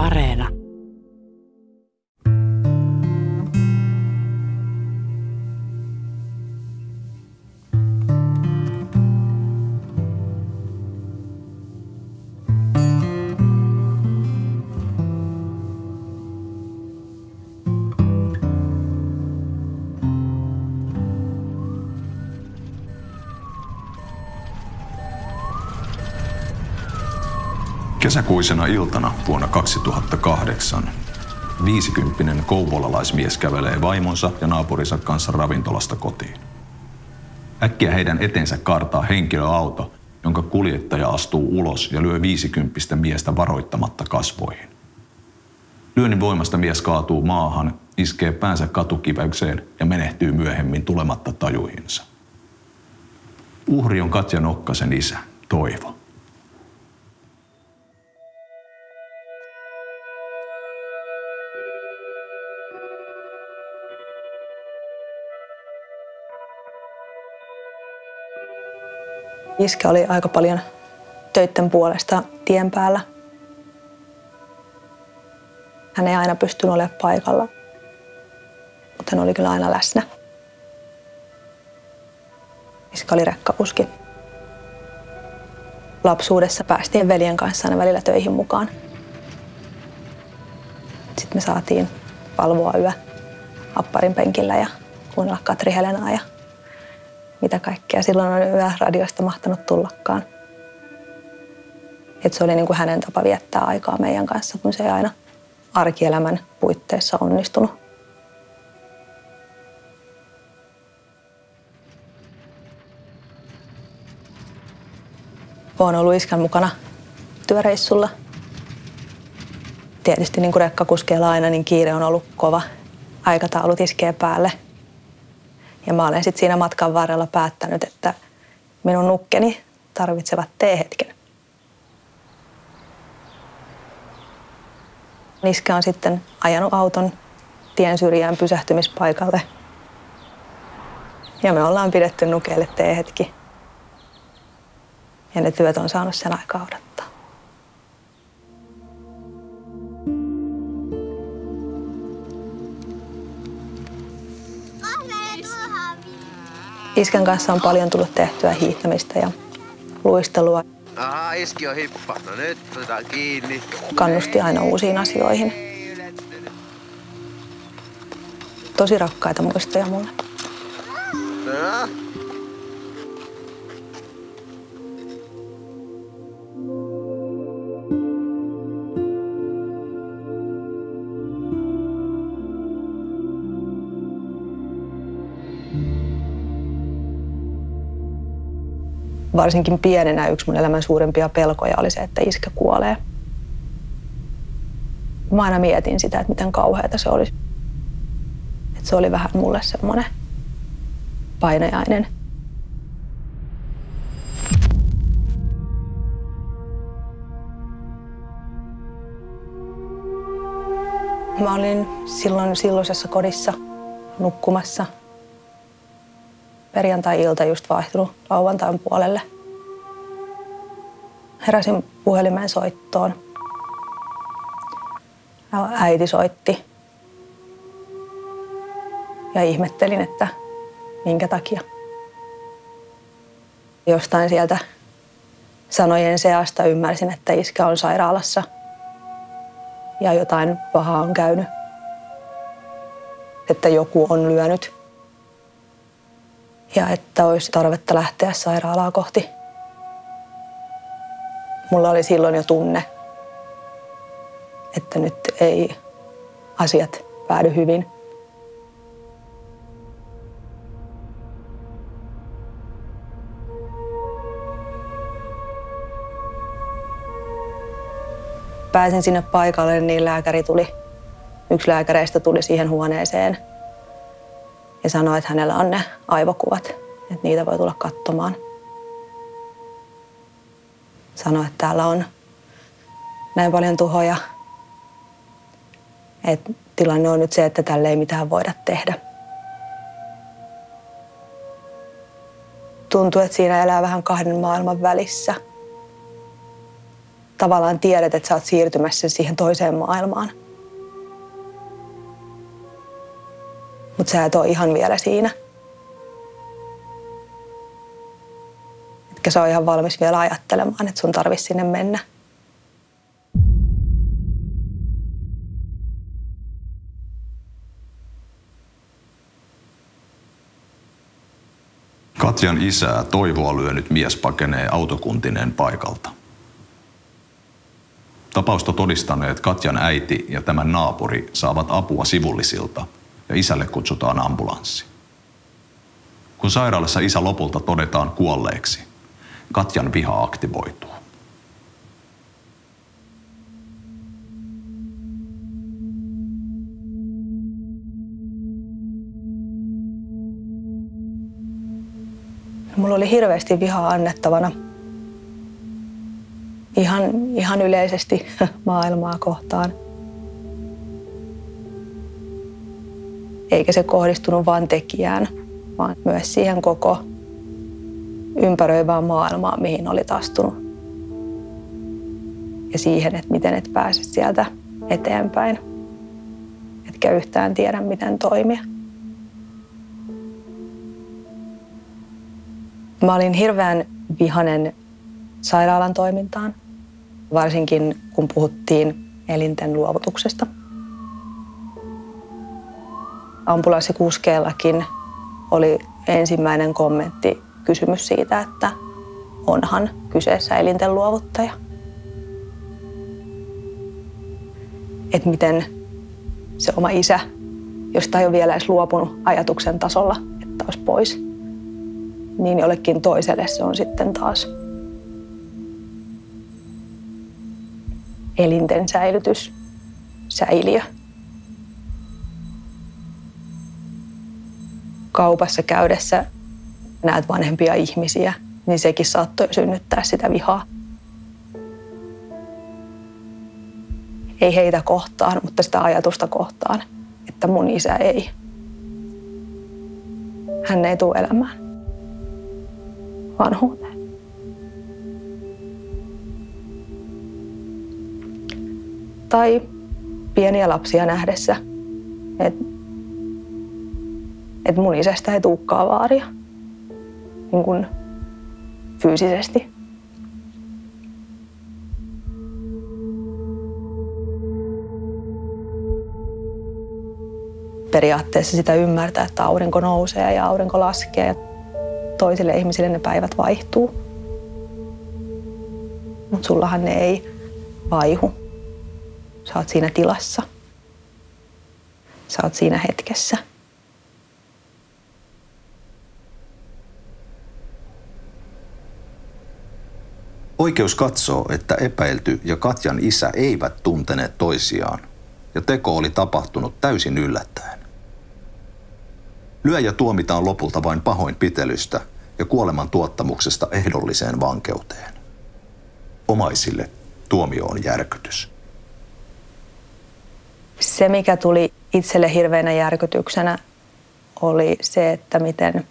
Areena. Kesäkuisena iltana vuonna 2008 viisikymppinen kouvolalaismies kävelee vaimonsa ja naapurinsa kanssa ravintolasta kotiin. Äkkiä heidän etensä kartaa henkilöauto, jonka kuljettaja astuu ulos ja lyö viisikymppistä miestä varoittamatta kasvoihin. Lyönnin voimasta mies kaatuu maahan, iskee päänsä katukiväykseen ja menehtyy myöhemmin tulematta tajuihinsa. Uhri on Katja Nokkasen isä, Toivo. Iske oli aika paljon töitten puolesta tien päällä. Hän ei aina pystynyt olemaan paikalla, mutta hän oli kyllä aina läsnä. Iska oli rekkapuski. Lapsuudessa päästiin veljen kanssa aina välillä töihin mukaan. Sitten me saatiin valvoa yö apparin penkillä ja kuunnella Katri Helenaa ja mitä kaikkea silloin on yö radiosta mahtanut tullakaan. Et se oli niin kuin hänen tapa viettää aikaa meidän kanssa, kun se ei aina arkielämän puitteissa onnistunut. Olen ollut iskän mukana työreissulla. Tietysti niin kuin rekkakuskeilla aina, niin kiire on ollut kova. Aikataulut iskee päälle – ja mä olen sitten siinä matkan varrella päättänyt, että minun nukkeni tarvitsevat teehetken. Niska on sitten ajanut auton tien syrjään pysähtymispaikalle. Ja me ollaan pidetty nukeille teehetki. Ja ne työt on saanut sen aikaa odottaa. Iskän kanssa on paljon tullut tehtyä hiihtämistä ja luistelua. Aha, iski on hippa. No nyt otetaan kiinni. Kannusti aina uusiin asioihin. Tosi rakkaita muistoja mulle. No. Varsinkin pienenä yksi mun elämän suurimpia pelkoja oli se, että iskä kuolee. Mä aina mietin sitä, että miten kauheata se olisi. Että se oli vähän mulle semmoinen painajainen. Mä olin silloin silloisessa kodissa nukkumassa – perjantai-ilta just vaihtunut lauantain puolelle. Heräsin puhelimen soittoon. Äiti soitti. Ja ihmettelin, että minkä takia. Jostain sieltä sanojen seasta ymmärsin, että iskä on sairaalassa ja jotain pahaa on käynyt. Että joku on lyönyt ja että olisi tarvetta lähteä sairaalaa kohti. Mulla oli silloin jo tunne, että nyt ei asiat päädy hyvin. Pääsin sinne paikalle, niin lääkäri tuli. Yksi lääkäreistä tuli siihen huoneeseen – ja sanoi, että hänellä on ne aivokuvat, että niitä voi tulla katsomaan. Sanoi, että täällä on näin paljon tuhoja, että tilanne on nyt se, että tälle ei mitään voida tehdä. Tuntuu, että siinä elää vähän kahden maailman välissä. tavallaan tiedät, että sä oot siirtymässä siihen toiseen maailmaan. Mutta sä et ole ihan vielä siinä. Etkä sä ole ihan valmis vielä ajattelemaan, että sun tarvitsisi sinne mennä. Katjan isää toivoa lyönyt mies pakenee autokuntineen paikalta. Tapausta todistaneet Katjan äiti ja tämän naapuri saavat apua sivullisilta ja isälle kutsutaan ambulanssi. Kun sairaalassa isä lopulta todetaan kuolleeksi, Katjan viha aktivoituu. Mulla oli hirveästi vihaa annettavana ihan, ihan yleisesti maailmaa kohtaan. Eikä se kohdistunut vain tekijään, vaan myös siihen koko ympäröivään maailmaan, mihin olit astunut. Ja siihen, että miten et pääse sieltä eteenpäin. Etkä yhtään tiedä, miten toimia. Mä olin hirveän vihanen sairaalan toimintaan, varsinkin kun puhuttiin elinten luovutuksesta. Ambulanssikuskeellakin oli ensimmäinen kommentti kysymys siitä, että onhan kyseessä elinten luovuttaja. Että miten se oma isä, josta ei ole vielä edes luopunut ajatuksen tasolla, että olisi pois, niin jollekin toiselle se on sitten taas elinten säilytys, säiliö. Kaupassa käydessä näet vanhempia ihmisiä, niin sekin saattoi synnyttää sitä vihaa. Ei heitä kohtaan, mutta sitä ajatusta kohtaan, että mun isä ei. Hän ei tule elämään vanhuuteen. Tai pieniä lapsia nähdessä, että et mun isästä ei tuukkaa vaaria niin kuin fyysisesti. Periaatteessa sitä ymmärtää, että aurinko nousee ja aurinko laskee toisille ihmisille ne päivät vaihtuu. Mutta sullahan ne ei vaihu. Sä oot siinä tilassa. Sä oot siinä hetkessä. Oikeus katsoo, että epäilty ja Katjan isä eivät tunteneet toisiaan, ja teko oli tapahtunut täysin yllättäen. Lyöjä tuomitaan lopulta vain pahoinpitelystä ja kuoleman tuottamuksesta ehdolliseen vankeuteen. Omaisille tuomio on järkytys. Se, mikä tuli itselle hirveänä järkytyksenä, oli se, että miten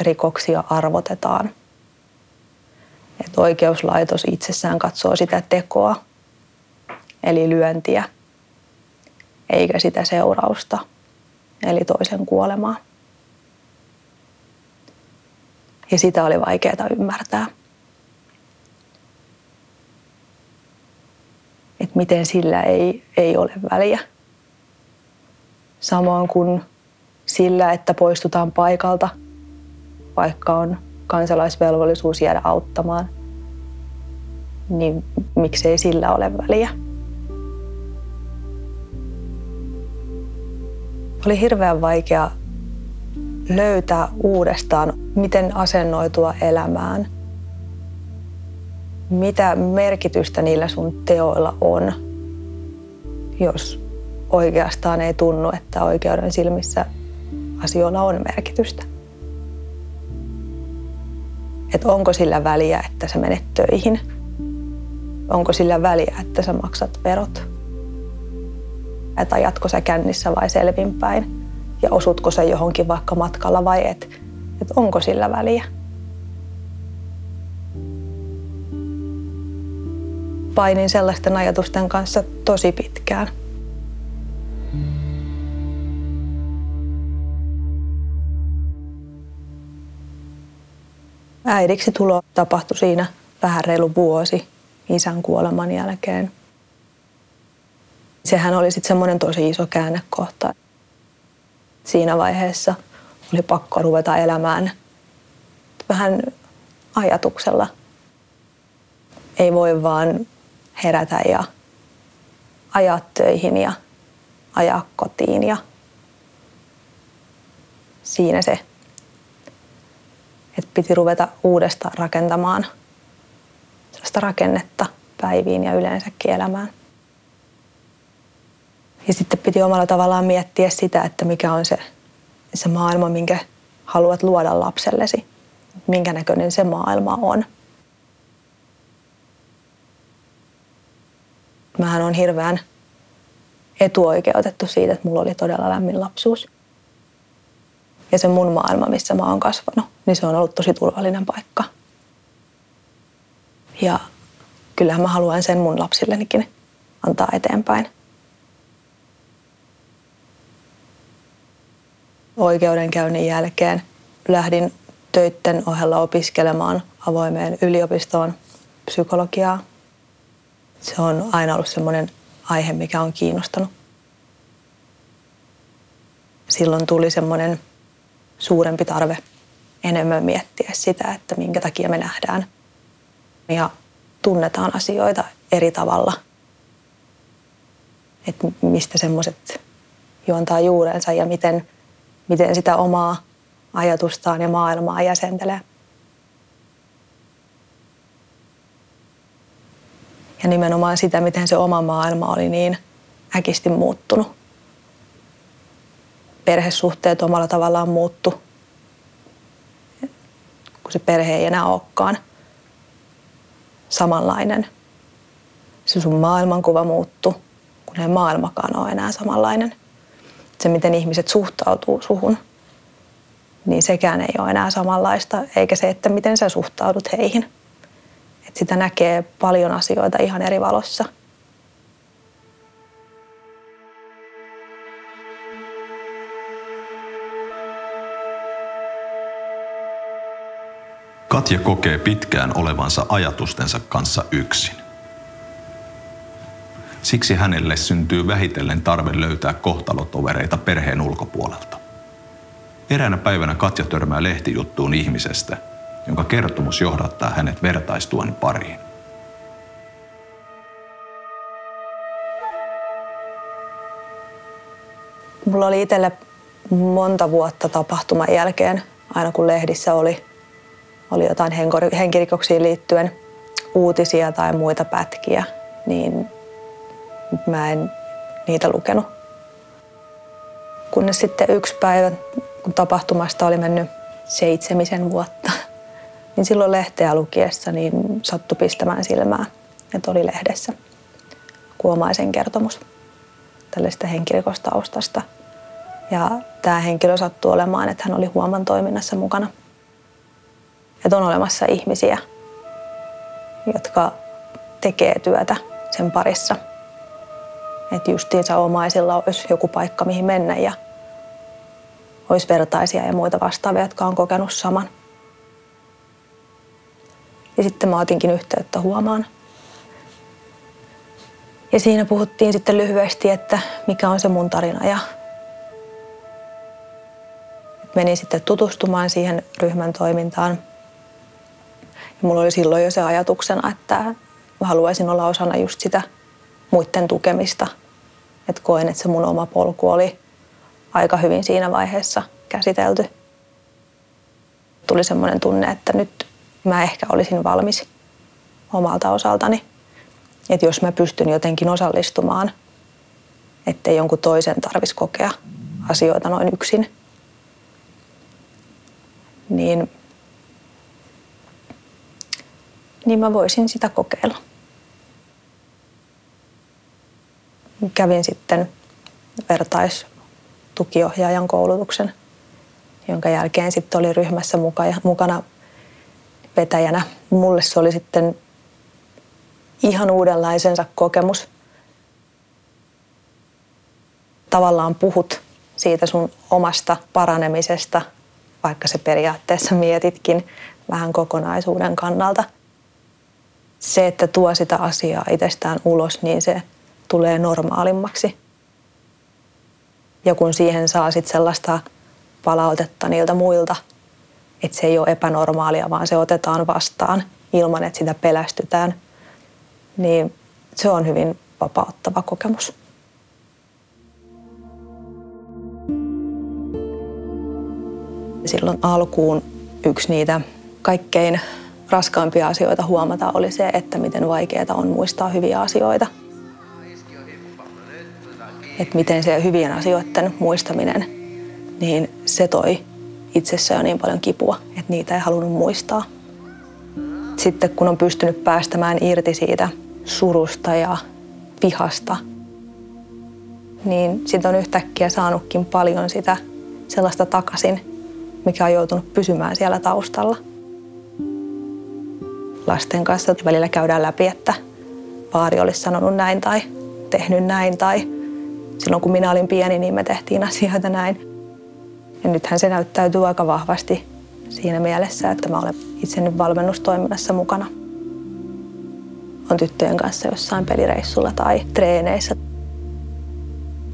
rikoksia arvotetaan. Että oikeuslaitos itsessään katsoo sitä tekoa, eli lyöntiä, eikä sitä seurausta, eli toisen kuolemaa. Ja sitä oli vaikeaa ymmärtää. Että miten sillä ei, ei ole väliä. Samoin kuin sillä, että poistutaan paikalta, vaikka on kansalaisvelvollisuus jäädä auttamaan, niin miksei sillä ole väliä. Oli hirveän vaikea löytää uudestaan, miten asennoitua elämään. Mitä merkitystä niillä sun teoilla on, jos oikeastaan ei tunnu, että oikeuden silmissä asioilla on merkitystä. Että onko sillä väliä, että sä menet töihin? Onko sillä väliä, että sä maksat verot? Että ajatko sä kännissä vai selvinpäin? ja osutko se johonkin vaikka matkalla vai et. Että onko sillä väliä. painin sellaisten ajatusten kanssa tosi pitkään. Äidiksi tulo tapahtui siinä vähän reilu vuosi isän kuoleman jälkeen. Sehän oli sitten semmoinen tosi iso käännekohta. Siinä vaiheessa oli pakko ruveta elämään vähän ajatuksella. Ei voi vaan herätä ja ajaa töihin ja ajaa kotiin ja siinä se, että piti ruveta uudestaan rakentamaan sellaista rakennetta päiviin ja yleensäkin elämään. Ja sitten piti omalla tavallaan miettiä sitä, että mikä on se, se maailma, minkä haluat luoda lapsellesi. Minkä näköinen se maailma on. Mähän on hirveän etuoikeutettu siitä, että mulla oli todella lämmin lapsuus. Ja se mun maailma, missä mä oon kasvanut, niin se on ollut tosi turvallinen paikka. Ja kyllähän mä haluan sen mun lapsillenikin antaa eteenpäin. Oikeudenkäynnin jälkeen lähdin töitten ohella opiskelemaan avoimeen yliopistoon psykologiaa. Se on aina ollut semmoinen aihe, mikä on kiinnostanut. Silloin tuli semmoinen suurempi tarve enemmän miettiä sitä, että minkä takia me nähdään ja tunnetaan asioita eri tavalla. Että mistä semmoiset juontaa juurensa ja miten, miten sitä omaa ajatustaan ja maailmaa jäsentelee. Ja nimenomaan sitä, miten se oma maailma oli niin äkisti muuttunut. Perhesuhteet omalla tavallaan muuttu, kun se perhe ei enää olekaan samanlainen. Se sun maailmankuva muuttu, kun ei maailmakaan ole enää samanlainen. Se, miten ihmiset suhtautuu suhun, niin sekään ei ole enää samanlaista, eikä se, että miten sä suhtaudut heihin. Et sitä näkee paljon asioita ihan eri valossa. Katja kokee pitkään olevansa ajatustensa kanssa yksin. Siksi hänelle syntyy vähitellen tarve löytää kohtalotovereita perheen ulkopuolelta. Eräänä päivänä Katja törmää lehtijuttuun ihmisestä, jonka kertomus johdattaa hänet vertaistuen pariin. Mulla oli itselle monta vuotta tapahtuman jälkeen, aina kun lehdissä oli, oli jotain henkirikoksiin liittyen uutisia tai muita pätkiä, niin mä en niitä lukenut. Kunnes sitten yksi päivä, kun tapahtumasta oli mennyt seitsemisen vuotta, niin silloin lehteä lukiessa niin sattui pistämään silmää, että oli lehdessä kuomaisen kertomus tällaista henkirikostaustasta. Ja tämä henkilö sattui olemaan, että hän oli huoman toiminnassa mukana. Että on olemassa ihmisiä, jotka tekee työtä sen parissa. Että justiinsa omaisilla olisi joku paikka, mihin mennä ja olisi vertaisia ja muita vastaavia, jotka on kokenut saman. Ja sitten mä otinkin yhteyttä huomaan. Ja siinä puhuttiin sitten lyhyesti, että mikä on se mun tarina. Ja menin sitten tutustumaan siihen ryhmän toimintaan. Ja mulla oli silloin jo se ajatuksena, että haluaisin olla osana just sitä muiden tukemista. Että koen, että se mun oma polku oli aika hyvin siinä vaiheessa käsitelty. Tuli semmoinen tunne, että nyt mä ehkä olisin valmis omalta osaltani. Että jos mä pystyn jotenkin osallistumaan, ettei jonkun toisen tarvitsisi kokea asioita noin yksin, niin, niin mä voisin sitä kokeilla. Kävin sitten vertaistukiohjaajan koulutuksen, jonka jälkeen sitten oli ryhmässä mukana vetäjänä. Mulle se oli sitten ihan uudenlaisensa kokemus. Tavallaan puhut siitä sun omasta paranemisesta, vaikka se periaatteessa mietitkin vähän kokonaisuuden kannalta. Se, että tuo sitä asiaa itsestään ulos, niin se tulee normaalimmaksi. Ja kun siihen saa sit sellaista palautetta niiltä muilta, että se ei ole epänormaalia, vaan se otetaan vastaan ilman, että sitä pelästytään, niin se on hyvin vapauttava kokemus. Silloin alkuun yksi niitä kaikkein raskaimpia asioita huomata oli se, että miten vaikeaa on muistaa hyviä asioita. Että miten se hyvien asioiden muistaminen, niin se toi itsessä jo niin paljon kipua, että niitä ei halunnut muistaa. Sitten kun on pystynyt päästämään irti siitä surusta ja vihasta, niin sitten on yhtäkkiä saanutkin paljon sitä sellaista takaisin, mikä on joutunut pysymään siellä taustalla. Lasten kanssa välillä käydään läpi, että vaari olisi sanonut näin tai tehnyt näin tai silloin kun minä olin pieni, niin me tehtiin asioita näin. Ja nythän se näyttäytyy aika vahvasti siinä mielessä, että mä olen itse nyt valmennustoiminnassa mukana. On tyttöjen kanssa jossain pelireissulla tai treeneissä.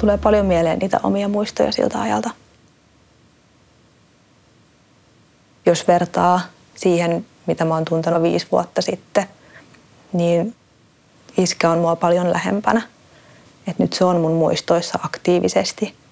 Tulee paljon mieleen niitä omia muistoja siltä ajalta. Jos vertaa siihen, mitä mä oon tuntenut viisi vuotta sitten, niin iskä on mua paljon lähempänä. Et nyt se on mun muistoissa aktiivisesti –